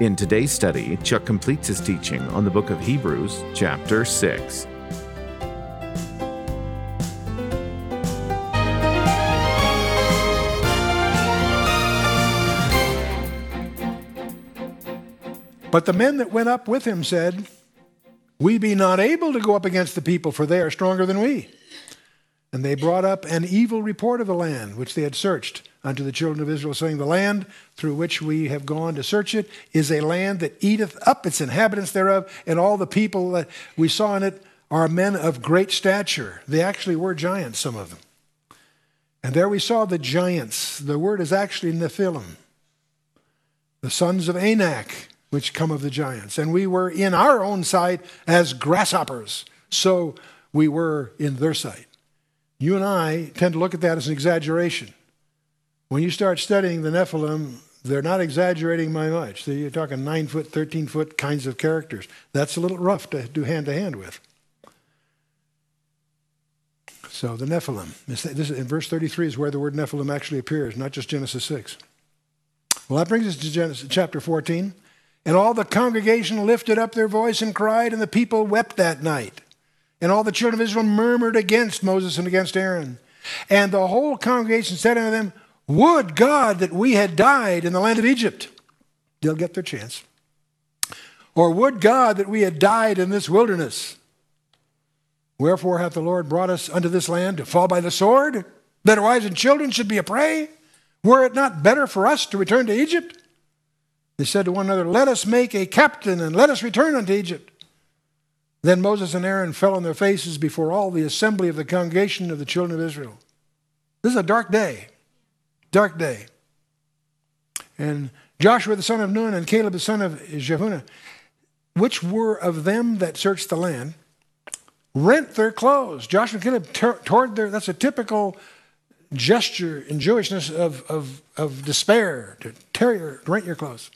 In today's study, Chuck completes his teaching on the book of Hebrews, chapter 6. But the men that went up with him said, We be not able to go up against the people, for they are stronger than we. And they brought up an evil report of the land which they had searched unto the children of Israel, saying, The land through which we have gone to search it is a land that eateth up its inhabitants thereof, and all the people that we saw in it are men of great stature. They actually were giants, some of them. And there we saw the giants. The word is actually Nephilim, the sons of Anak, which come of the giants. And we were in our own sight as grasshoppers, so we were in their sight. You and I tend to look at that as an exaggeration. When you start studying the Nephilim, they're not exaggerating by much. You're talking 9 foot, 13 foot kinds of characters. That's a little rough to do hand to hand with. So the Nephilim, this, this, in verse 33 is where the word Nephilim actually appears, not just Genesis 6. Well, that brings us to Genesis chapter 14. And all the congregation lifted up their voice and cried, and the people wept that night. And all the children of Israel murmured against Moses and against Aaron. And the whole congregation said unto them, Would God that we had died in the land of Egypt. They'll get their chance. Or would God that we had died in this wilderness. Wherefore hath the Lord brought us unto this land to fall by the sword, that our wives and children should be a prey? Were it not better for us to return to Egypt? They said to one another, Let us make a captain and let us return unto Egypt. Then Moses and Aaron fell on their faces before all the assembly of the congregation of the children of Israel. This is a dark day. Dark day. And Joshua the son of Nun and Caleb the son of Jephunneh, which were of them that searched the land, rent their clothes. Joshua and Caleb toward their, that's a typical gesture in Jewishness of, of, of despair, to tear your, rent your clothes.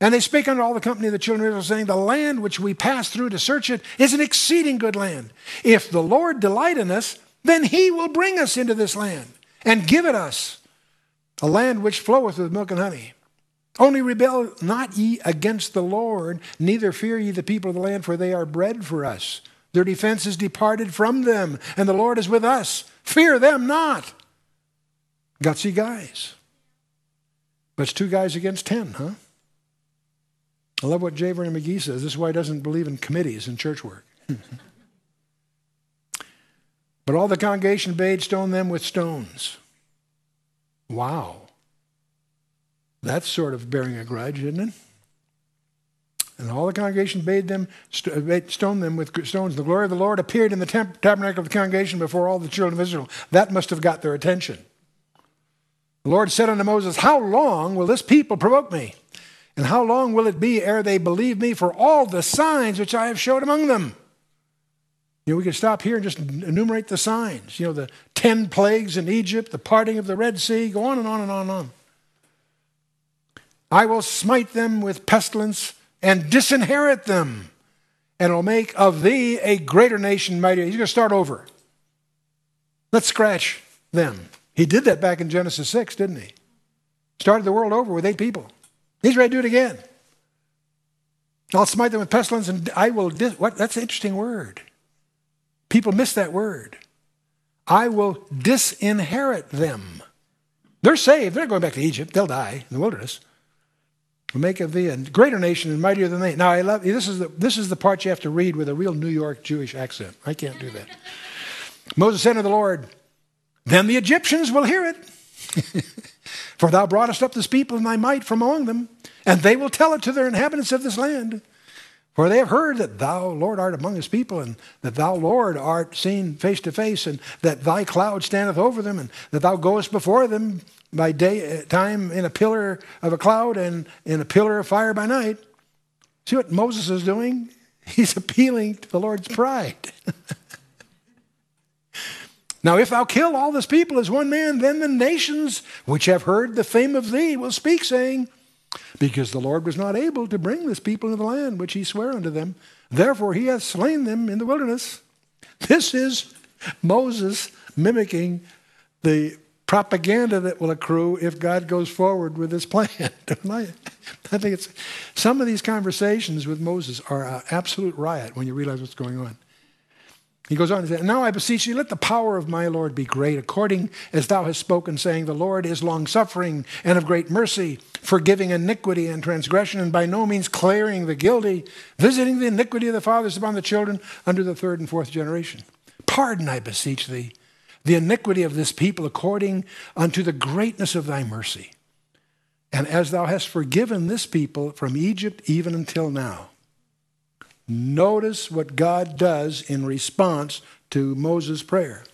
And they speak unto all the company of the children of Israel, saying, The land which we passed through to search it is an exceeding good land. If the Lord delight in us, then he will bring us into this land and give it us, a land which floweth with milk and honey. Only rebel not ye against the Lord, neither fear ye the people of the land, for they are bread for us. Their defense is departed from them, and the Lord is with us. Fear them not. Gutsy guys. But it's two guys against ten, huh? I love what J. Vernon McGee says. This is why he doesn't believe in committees in church work. but all the congregation bade stone them with stones. Wow. That's sort of bearing a grudge, isn't it? And all the congregation bade them st- uh, stone them with stones. The glory of the Lord appeared in the temp- tabernacle of the congregation before all the children of Israel. That must have got their attention. The Lord said unto Moses, How long will this people provoke me? And how long will it be ere they believe me for all the signs which I have showed among them? You know, we could stop here and just enumerate the signs. You know, the ten plagues in Egypt, the parting of the Red Sea, go on and on and on and on. I will smite them with pestilence and disinherit them, and will make of thee a greater nation, mightier. He's going to start over. Let's scratch them. He did that back in Genesis 6, didn't he? Started the world over with eight people. He's ready to do it again. I'll smite them with pestilence and I will. Dis- what? That's an interesting word. People miss that word. I will disinherit them. They're saved. They're going back to Egypt. They'll die in the wilderness. We'll make of thee a greater nation and mightier than they. Now I love this is the this is the part you have to read with a real New York Jewish accent. I can't do that. Moses said to the Lord, Then the Egyptians will hear it. For thou broughtest up this people in thy might from among them, and they will tell it to their inhabitants of this land. For they have heard that thou, Lord, art among this people, and that thou, Lord, art seen face to face, and that thy cloud standeth over them, and that thou goest before them by day eh, time in a pillar of a cloud and in a pillar of fire by night. See what Moses is doing? He's appealing to the Lord's pride. now, if thou kill all this people as one man, then the nations which have heard the fame of thee will speak, saying, Because the Lord was not able to bring this people into the land which he sware unto them, therefore he hath slain them in the wilderness. This is Moses mimicking the propaganda that will accrue if God goes forward with this plan. I, think it's some of these conversations with Moses are an absolute riot when you realize what's going on. He goes on to say, Now I beseech thee, let the power of my Lord be great, according as thou hast spoken, saying, The Lord is long suffering and of great mercy, forgiving iniquity and transgression, and by no means clearing the guilty, visiting the iniquity of the fathers upon the children under the third and fourth generation. Pardon, I beseech thee, the iniquity of this people according unto the greatness of thy mercy. And as thou hast forgiven this people from Egypt even until now. Notice what God does in response to Moses' prayer.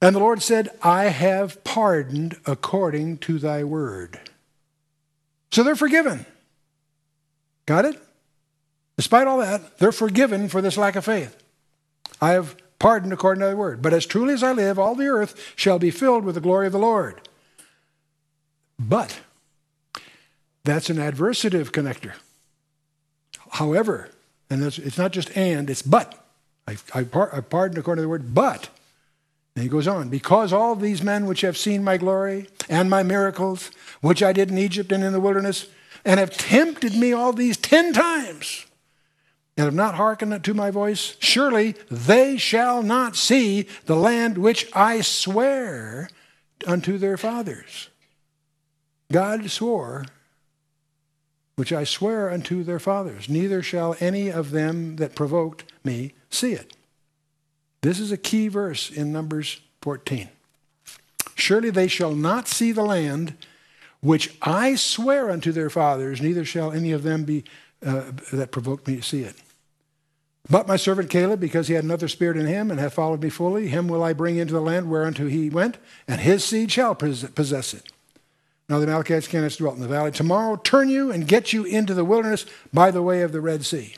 And the Lord said, I have pardoned according to thy word. So they're forgiven. Got it? Despite all that, they're forgiven for this lack of faith. I have pardoned according to thy word. But as truly as I live, all the earth shall be filled with the glory of the Lord. But that's an adversative connector. However, and it's not just and, it's but. I, I, par- I pardon according to the word but. And he goes on, because all these men which have seen my glory and my miracles, which I did in Egypt and in the wilderness, and have tempted me all these ten times, and have not hearkened to my voice, surely they shall not see the land which I swear unto their fathers. God swore, which I swear unto their fathers, neither shall any of them that provoked me see it. This is a key verse in Numbers 14. Surely they shall not see the land which I swear unto their fathers, neither shall any of them be uh, that provoked me to see it. But my servant Caleb, because he had another spirit in him and hath followed me fully, him will I bring into the land whereunto he went, and his seed shall possess it. Now the Amalekites cannot dwelt in the valley. Tomorrow turn you and get you into the wilderness by the way of the Red Sea.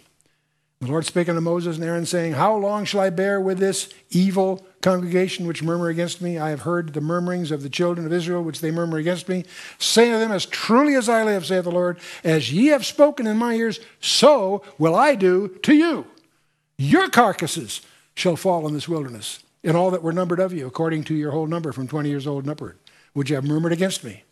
The Lord spake unto Moses and Aaron, saying, How long shall I bear with this evil congregation which murmur against me? I have heard the murmurings of the children of Israel which they murmur against me. Say to them, As truly as I live, saith the Lord, as ye have spoken in my ears, so will I do to you. Your carcasses shall fall in this wilderness, and all that were numbered of you, according to your whole number from 20 years old and upward, which have murmured against me.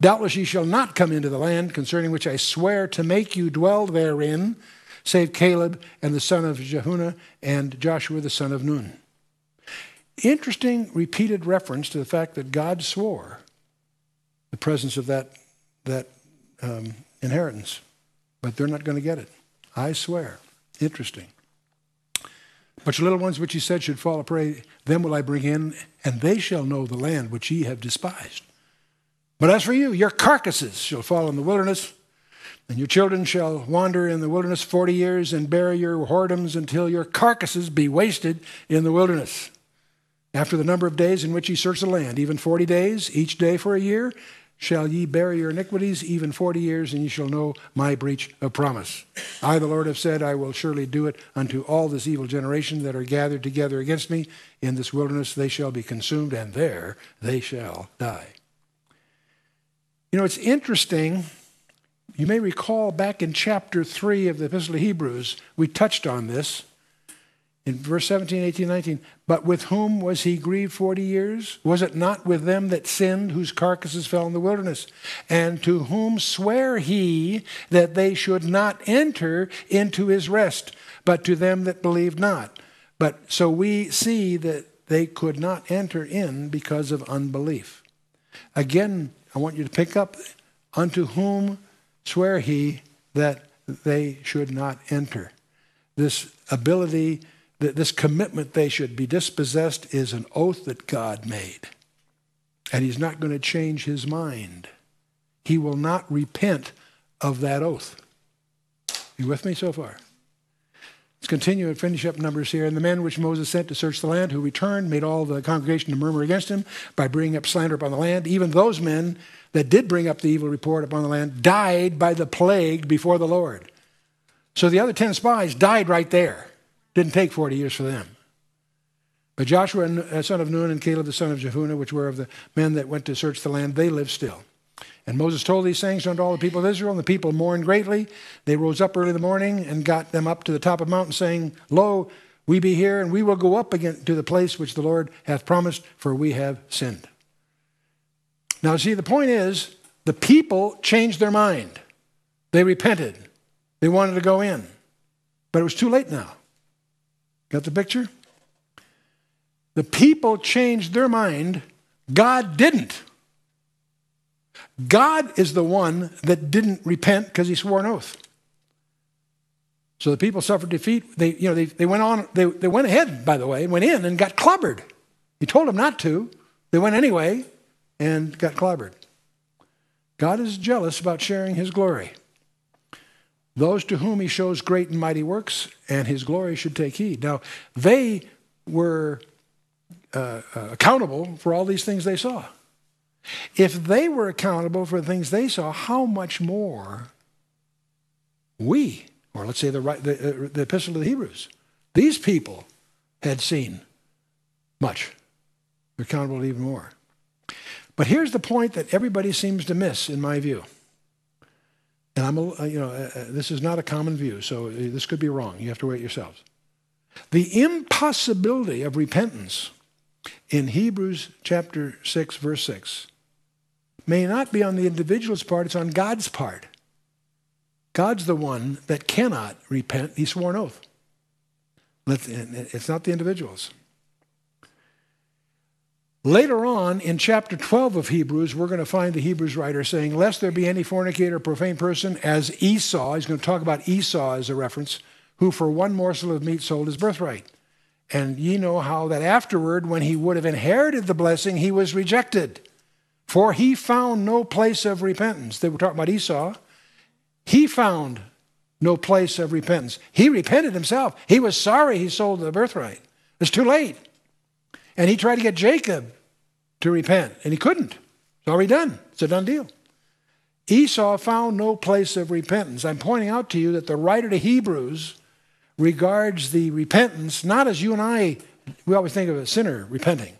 Doubtless ye shall not come into the land concerning which I swear to make you dwell therein, save Caleb and the son of Jephunneh and Joshua the son of Nun. Interesting repeated reference to the fact that God swore the presence of that, that um, inheritance, but they're not going to get it. I swear. Interesting. But your little ones which ye said should fall a prey, them will I bring in, and they shall know the land which ye have despised. But as for you, your carcasses shall fall in the wilderness, and your children shall wander in the wilderness forty years, and bear your whoredoms until your carcasses be wasted in the wilderness. After the number of days in which ye search the land, even forty days, each day for a year, shall ye bear your iniquities even forty years, and ye shall know my breach of promise. I, the Lord, have said, I will surely do it unto all this evil generation that are gathered together against me. In this wilderness they shall be consumed, and there they shall die. You know, it's interesting. You may recall back in chapter 3 of the Epistle of Hebrews, we touched on this in verse 17, 18, 19, but with whom was he grieved 40 years? Was it not with them that sinned, whose carcasses fell in the wilderness? And to whom sware he that they should not enter into his rest, but to them that believed not? But so we see that they could not enter in because of unbelief. Again, I want you to pick up unto whom sware he that they should not enter. This ability this commitment they should be dispossessed is an oath that God made. And he's not going to change his mind. He will not repent of that oath. You with me so far? Let's continue and finish up numbers here. And the men which Moses sent to search the land, who returned, made all the congregation to murmur against him by bringing up slander upon the land. Even those men that did bring up the evil report upon the land died by the plague before the Lord. So the other 10 spies died right there. Didn't take 40 years for them. But Joshua, the son of Nun, and Caleb, the son of Jephunneh, which were of the men that went to search the land, they lived still. And Moses told these things unto all the people of Israel, and the people mourned greatly. They rose up early in the morning and got them up to the top of the mountain, saying, Lo, we be here, and we will go up again to the place which the Lord hath promised, for we have sinned. Now, see, the point is, the people changed their mind. They repented. They wanted to go in. But it was too late now. Got the picture? The people changed their mind. God didn't. God is the one that didn't repent because he swore an oath. So the people suffered defeat. They, you know, they, they went on, they, they went ahead, by the way, went in and got clobbered. He told them not to. They went anyway and got clobbered. God is jealous about sharing his glory. Those to whom he shows great and mighty works, and his glory should take heed. Now, they were uh, uh, accountable for all these things they saw. If they were accountable for the things they saw, how much more we, or let's say the, the, uh, the Epistle to the Hebrews, these people had seen much. They're accountable even more. But here's the point that everybody seems to miss, in my view. And I'm, a, uh, you know, uh, this is not a common view, so this could be wrong. You have to weigh it yourselves. The impossibility of repentance in Hebrews chapter 6, verse 6, may not be on the individual's part, it's on God's part. God's the one that cannot repent. He swore an oath. It's not the individuals. Later on in chapter 12 of Hebrews, we're going to find the Hebrews writer saying, Lest there be any fornicator or profane person, as Esau, he's going to talk about Esau as a reference, who for one morsel of meat sold his birthright. And ye know how that afterward, when he would have inherited the blessing, he was rejected. For he found no place of repentance. They were talking about Esau. He found no place of repentance. He repented himself. He was sorry he sold the birthright. It's too late. And he tried to get Jacob to repent, and he couldn't. It's already done. It's a done deal. Esau found no place of repentance. I'm pointing out to you that the writer to Hebrews regards the repentance not as you and I, we always think of a sinner repenting.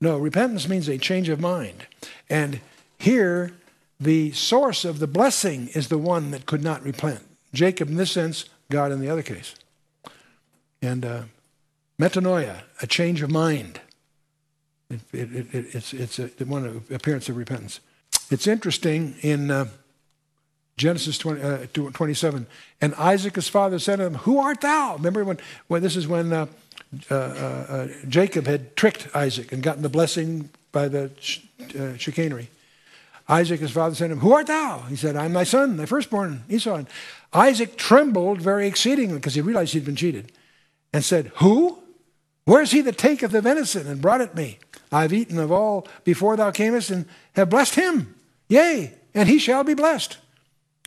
No, repentance means a change of mind. And here, the source of the blessing is the one that could not repent. Jacob, in this sense, God in the other case. And uh, metanoia, a change of mind. It, it, it, it's, it's a, one appearance of repentance. It's interesting in. Uh, Genesis 20, uh, 27. And Isaac, his father, said to him, Who art thou? Remember when, when this is when uh, uh, uh Jacob had tricked Isaac and gotten the blessing by the uh, chicanery. Isaac, his father, said to him, Who art thou? He said, I'm thy son, thy firstborn, Esau. And Isaac trembled very exceedingly because he realized he'd been cheated and said, Who? Where is he that taketh the venison and brought it me? I've eaten of all before thou camest and have blessed him. Yea, and he shall be blessed.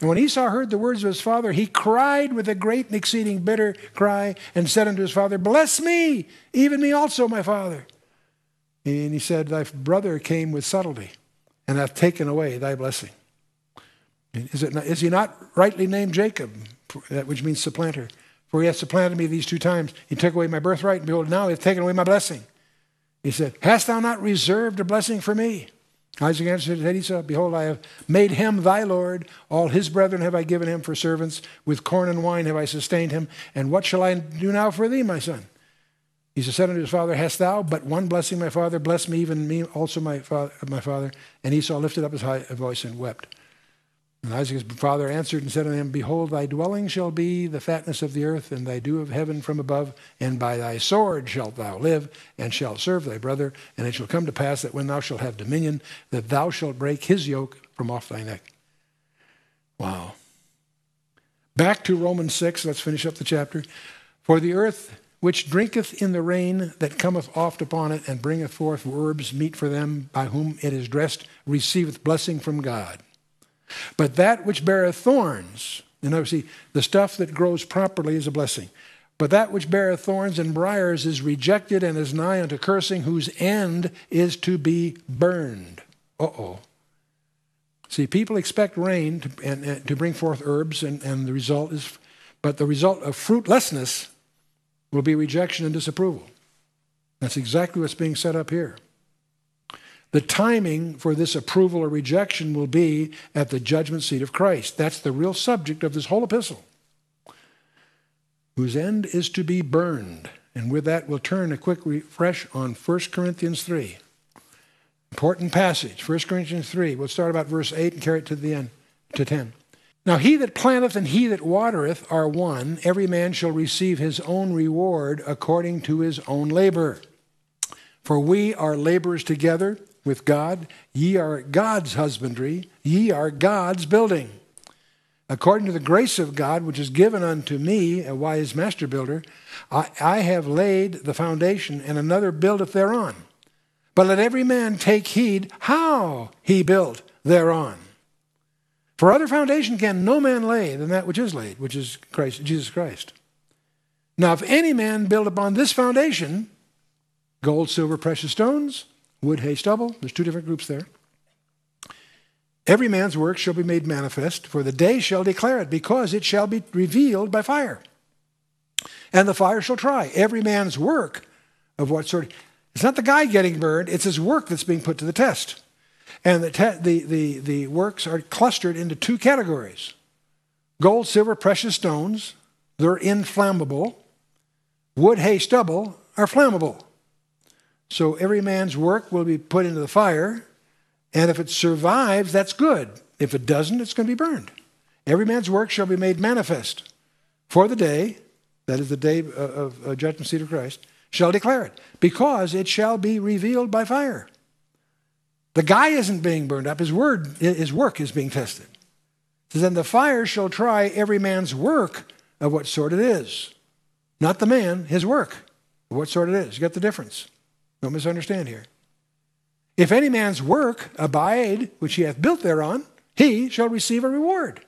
And when Esau heard the words of his father, he cried with a great and exceeding bitter cry and said unto his father, Bless me, even me also, my father. And he said, Thy brother came with subtlety and hath taken away thy blessing. Is, it not, is he not rightly named Jacob, which means supplanter? For he hath supplanted me these two times. He took away my birthright, and behold, now he hath taken away my blessing. He said, Hast thou not reserved a blessing for me? Isaac answered said, Esau, Behold, I have made him thy Lord. All his brethren have I given him for servants. With corn and wine have I sustained him. And what shall I do now for thee, my son? He said unto his father, Hast thou but one blessing, my father? Bless me, even me also, my father. My father. And Esau lifted up his high voice and wept. And Isaac's father answered and said unto him, Behold, thy dwelling shall be the fatness of the earth, and thy dew of heaven from above, and by thy sword shalt thou live, and shalt serve thy brother. And it shall come to pass that when thou shalt have dominion, that thou shalt break his yoke from off thy neck. Wow. Back to Romans 6, let's finish up the chapter. For the earth which drinketh in the rain that cometh oft upon it, and bringeth forth herbs meet for them by whom it is dressed, receiveth blessing from God. But that which beareth thorns, and obviously the stuff that grows properly is a blessing, But that which beareth thorns and briers is rejected and is nigh unto cursing, whose end is to be burned. Uh oh. See, people expect rain to, and, and to bring forth herbs, and, and the result is, but the result of fruitlessness will be rejection and disapproval. That's exactly what's being set up here. The timing for this approval or rejection will be at the judgment seat of Christ. That's the real subject of this whole epistle, whose end is to be burned. And with that, we'll turn a quick refresh on 1 Corinthians 3. Important passage, 1 Corinthians 3. We'll start about verse 8 and carry it to the end, to 10. Now he that planteth and he that watereth are one. Every man shall receive his own reward according to his own labor. For we are laborers together with God. Ye are God's husbandry, ye are God's building. According to the grace of God, which is given unto me, a wise master builder, I, I have laid the foundation, and another buildeth thereon. But let every man take heed how he built thereon. For other foundation can no man lay than that which is laid, which is Christ, Jesus Christ. Now, if any man build upon this foundation, gold, silver, precious stones, wood, hay, stubble, there's two different groups there. Every man's work shall be made manifest, for the day shall declare it, because it shall be revealed by fire. And the fire shall try every man's work of what sort. It's not the guy getting burned, it's his work that's being put to the test. And the, te- the, the, the works are clustered into two categories gold, silver, precious stones, they're inflammable. Wood, hay, stubble are flammable. So every man's work will be put into the fire, and if it survives, that's good. If it doesn't, it's going to be burned. Every man's work shall be made manifest for the day, that is the day of, judgment seat of Christ, shall declare it, because it shall be revealed by fire. The guy isn't being burned up, his word, his work is being tested. So then the fire shall try every man's work of what sort it is. Not the man, his work, of what sort it is. You got the difference. Don't misunderstand here. If any man's work abide, which he hath built thereon, he shall receive a reward.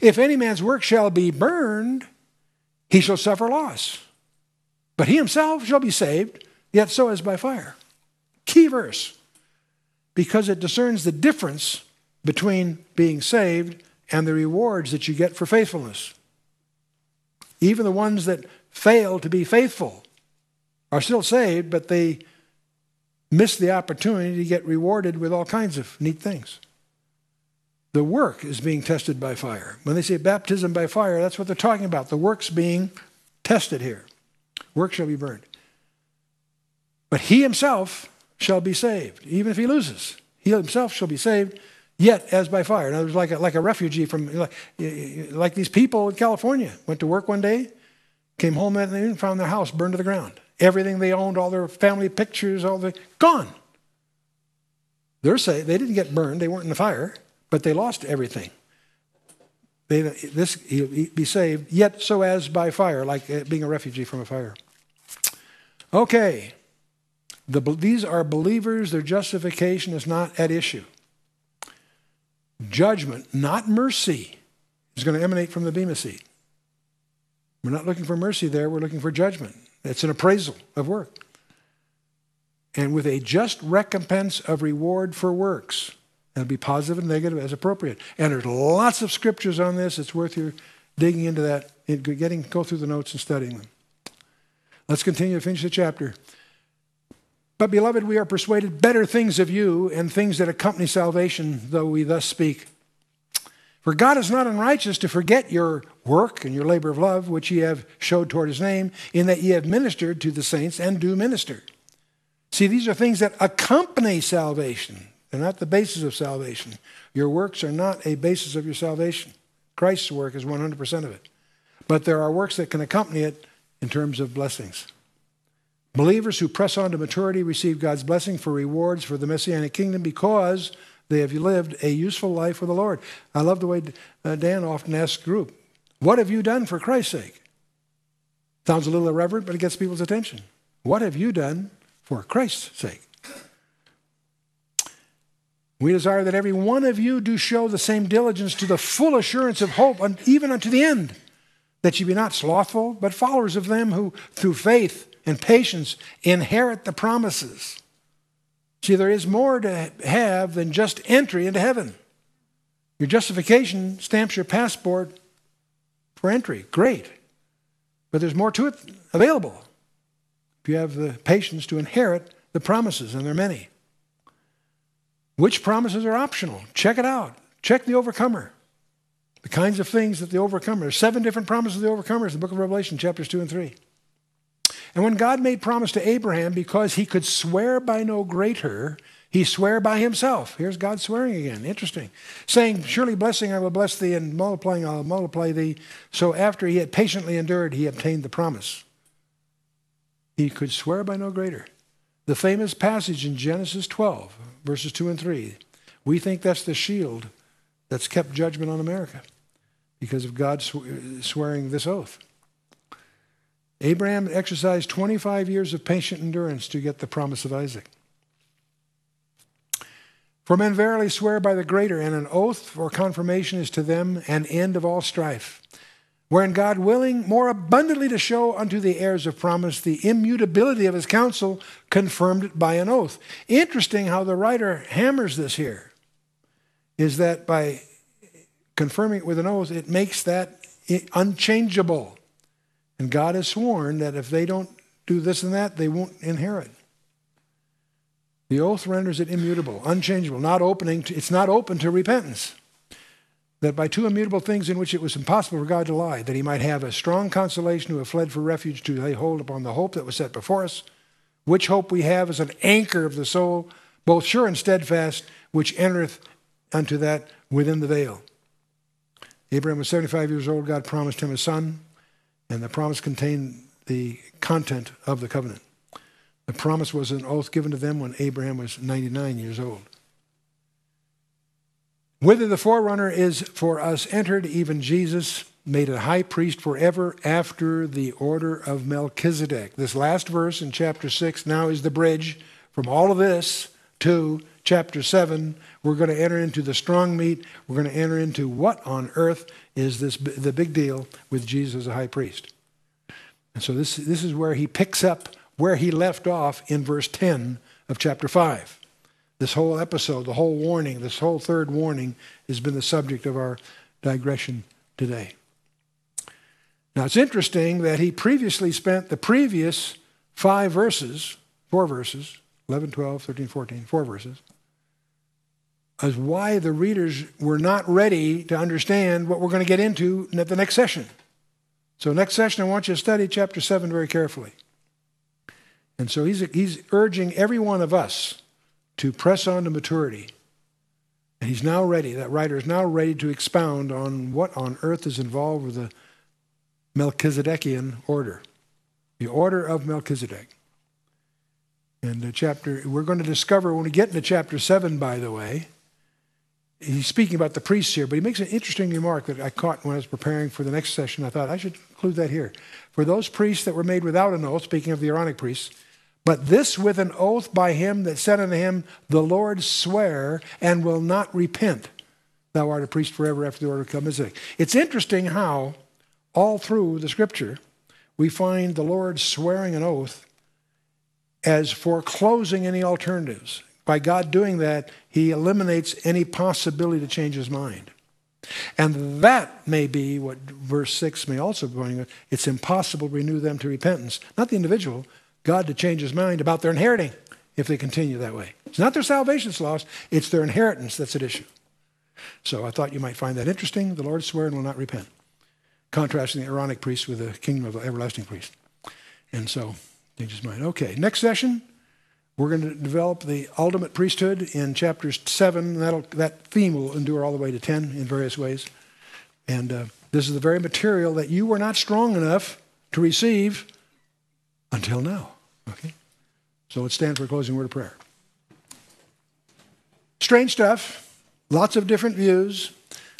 If any man's work shall be burned, he shall suffer loss. But he himself shall be saved, yet so as by fire. Key verse, because it discerns the difference between being saved and the rewards that you get for faithfulness. Even the ones that fail to be faithful are still saved, but they miss the opportunity to get rewarded with all kinds of neat things. The work is being tested by fire. When they say baptism by fire, that's what they're talking about. The work's being tested here work shall be burned. But he himself shall be saved, even if he loses. He himself shall be saved, yet as by fire. In other words, like a, like a refugee from, like, like these people in California went to work one day, came home that and found their house burned to the ground. Everything they owned, all their family pictures, all the, gone. They're saved. They didn't get burned, they weren't in the fire, but they lost everything. They, this, he'll be saved, yet so as by fire, like uh, being a refugee from a fire. Okay. The, these are believers, their justification is not at issue. Judgment, not mercy, is going to emanate from the Bema seat. We're not looking for mercy there, we're looking for judgment. It's an appraisal of work. And with a just recompense of reward for works. It'll be positive and negative as appropriate. And there's lots of scriptures on this. It's worth your digging into that, getting go through the notes and studying them. Let's continue to finish the chapter. But, beloved, we are persuaded better things of you and things that accompany salvation, though we thus speak. For God is not unrighteous to forget your work and your labor of love, which ye have showed toward his name, in that ye have ministered to the saints and do minister. See, these are things that accompany salvation. They're not the basis of salvation. Your works are not a basis of your salvation. Christ's work is 100% of it. But there are works that can accompany it in terms of blessings. Believers who press on to maturity receive God's blessing for rewards for the Messianic kingdom because they have lived a useful life for the Lord. I love the way uh, Dan often asks group, What have you done for Christ's sake? Sounds a little irreverent, but it gets people's attention. What have you done for Christ's sake? We desire that every one of you do show the same diligence to the full assurance of hope, even unto the end, that ye be not slothful, but followers of them who, through faith and patience, inherit the promises. See, there is more to have than just entry into heaven. Your justification stamps your passport for entry. Great. But there's more to it available if you have the patience to inherit the promises, and there are many. Which promises are optional? Check it out. Check the overcomer. The kinds of things that the overcomer. There's seven different promises of the overcomers in the book of Revelation, chapters 2 and 3. And when God made promise to Abraham, because he could swear by no greater, he sware by himself. Here's God swearing again. Interesting. Saying, Surely blessing I will bless thee, and multiplying I will multiply thee. So after he had patiently endured, he obtained the promise. He could swear by no greater. The famous passage in Genesis 12, verses 2 and 3. We think that's the shield that's kept judgment on America because of God swearing this oath. Abraham exercised 25 years of patient endurance to get the promise of Isaac. For men verily swear by the greater, and an oath or confirmation is to them an end of all strife. Wherein God, willing more abundantly to show unto the heirs of promise the immutability of his counsel, confirmed it by an oath. Interesting how the writer hammers this here is that by confirming it with an oath, it makes that unchangeable. And God has sworn that if they don't do this and that, they won't inherit. The oath renders it immutable, unchangeable, not opening to, it's not open to repentance. That by two immutable things in which it was impossible for God to lie, that he might have a strong consolation who have fled for refuge to lay hold upon the hope that was set before us, which hope we have as an anchor of the soul, both sure and steadfast, which entereth unto that within the veil. Abraham was 75 years old. God promised him a son, and the promise contained the content of the covenant. The promise was an oath given to them when Abraham was 99 years old. Whether the forerunner is for us entered, even Jesus made a high priest forever after the order of Melchizedek. This last verse in chapter 6 now is the bridge from all of this to chapter 7. We're going to enter into the strong meat. We're going to enter into what on earth is this the big deal with Jesus the high priest. And so this, this is where he picks up where he left off in verse 10 of chapter 5. This whole episode, the whole warning, this whole third warning has been the subject of our digression today. Now it's interesting that he previously spent the previous five verses, four verses, 11, 12, 13, 14, four verses, as why the readers were not ready to understand what we're going to get into at the next session. So, next session, I want you to study chapter 7 very carefully. And so he's, he's urging every one of us to press on to maturity. And he's now ready, that writer is now ready to expound on what on earth is involved with the Melchizedekian order, the order of Melchizedek. And the chapter, we're going to discover when we get into chapter 7, by the way, he's speaking about the priests here, but he makes an interesting remark that I caught when I was preparing for the next session. I thought I should include that here. For those priests that were made without an oath, speaking of the Aaronic priests, but this with an oath by him that said unto him, The Lord swear and will not repent. Thou art a priest forever after the order of Melchizedek. It's interesting how, all through the scripture, we find the Lord swearing an oath as foreclosing any alternatives. By God doing that, he eliminates any possibility to change his mind. And that may be what verse 6 may also be pointing out. It's impossible to renew them to repentance. Not the individual, God to change his mind about their inheriting if they continue that way. It's not their salvation's lost, it's their inheritance that's at issue. So I thought you might find that interesting. The Lord swore and will not repent. Contrasting the Aaronic priest with the kingdom of the everlasting priest. And so, change his mind. Okay, next session, we're going to develop the ultimate priesthood in chapters 7. That'll, that theme will endure all the way to 10 in various ways. And uh, this is the very material that you were not strong enough to receive until now. Okay? So let's stand for a closing word of prayer. Strange stuff, lots of different views.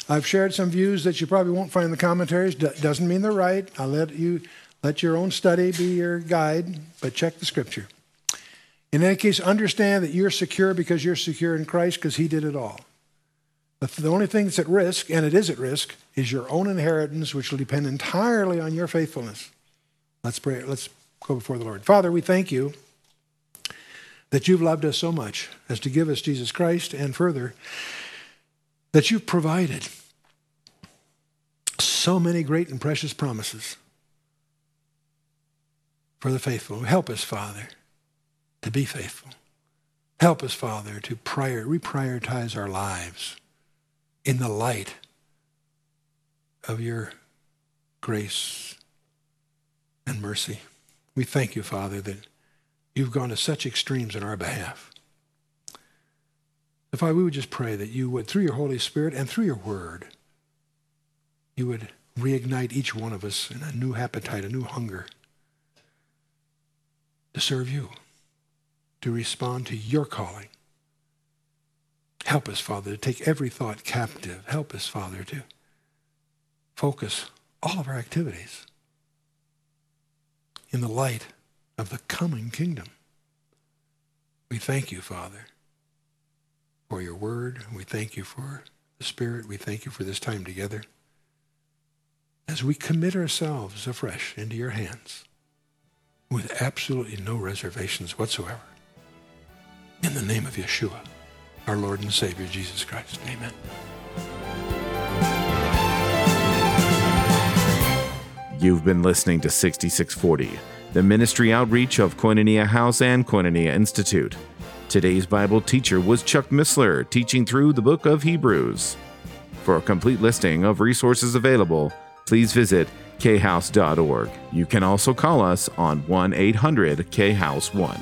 I've shared some views that you probably won't find in the commentaries. D- doesn't mean they're right. I'll let you let your own study be your guide, but check the scripture. In any case, understand that you're secure because you're secure in Christ because He did it all. The only thing that's at risk, and it is at risk, is your own inheritance, which will depend entirely on your faithfulness. Let's pray. Let's go before the Lord. Father, we thank you that you've loved us so much as to give us Jesus Christ, and further, that you've provided so many great and precious promises for the faithful. Help us, Father, to be faithful. Help us, Father, to prior, reprioritize our lives in the light of your grace and mercy. We thank you, Father, that you've gone to such extremes in our behalf. If I, we would just pray that you would, through your Holy Spirit and through your word, you would reignite each one of us in a new appetite, a new hunger to serve you, to respond to your calling. Help us, Father, to take every thought captive. Help us, Father, to focus all of our activities in the light of the coming kingdom. We thank you, Father, for your word. We thank you for the Spirit. We thank you for this time together as we commit ourselves afresh into your hands with absolutely no reservations whatsoever. In the name of Yeshua, our Lord and Savior, Jesus Christ. Amen. You've been listening to 6640, the ministry outreach of Koinonia House and Koinonia Institute. Today's Bible teacher was Chuck Missler, teaching through the book of Hebrews. For a complete listing of resources available, please visit khouse.org. You can also call us on 1 800 House 1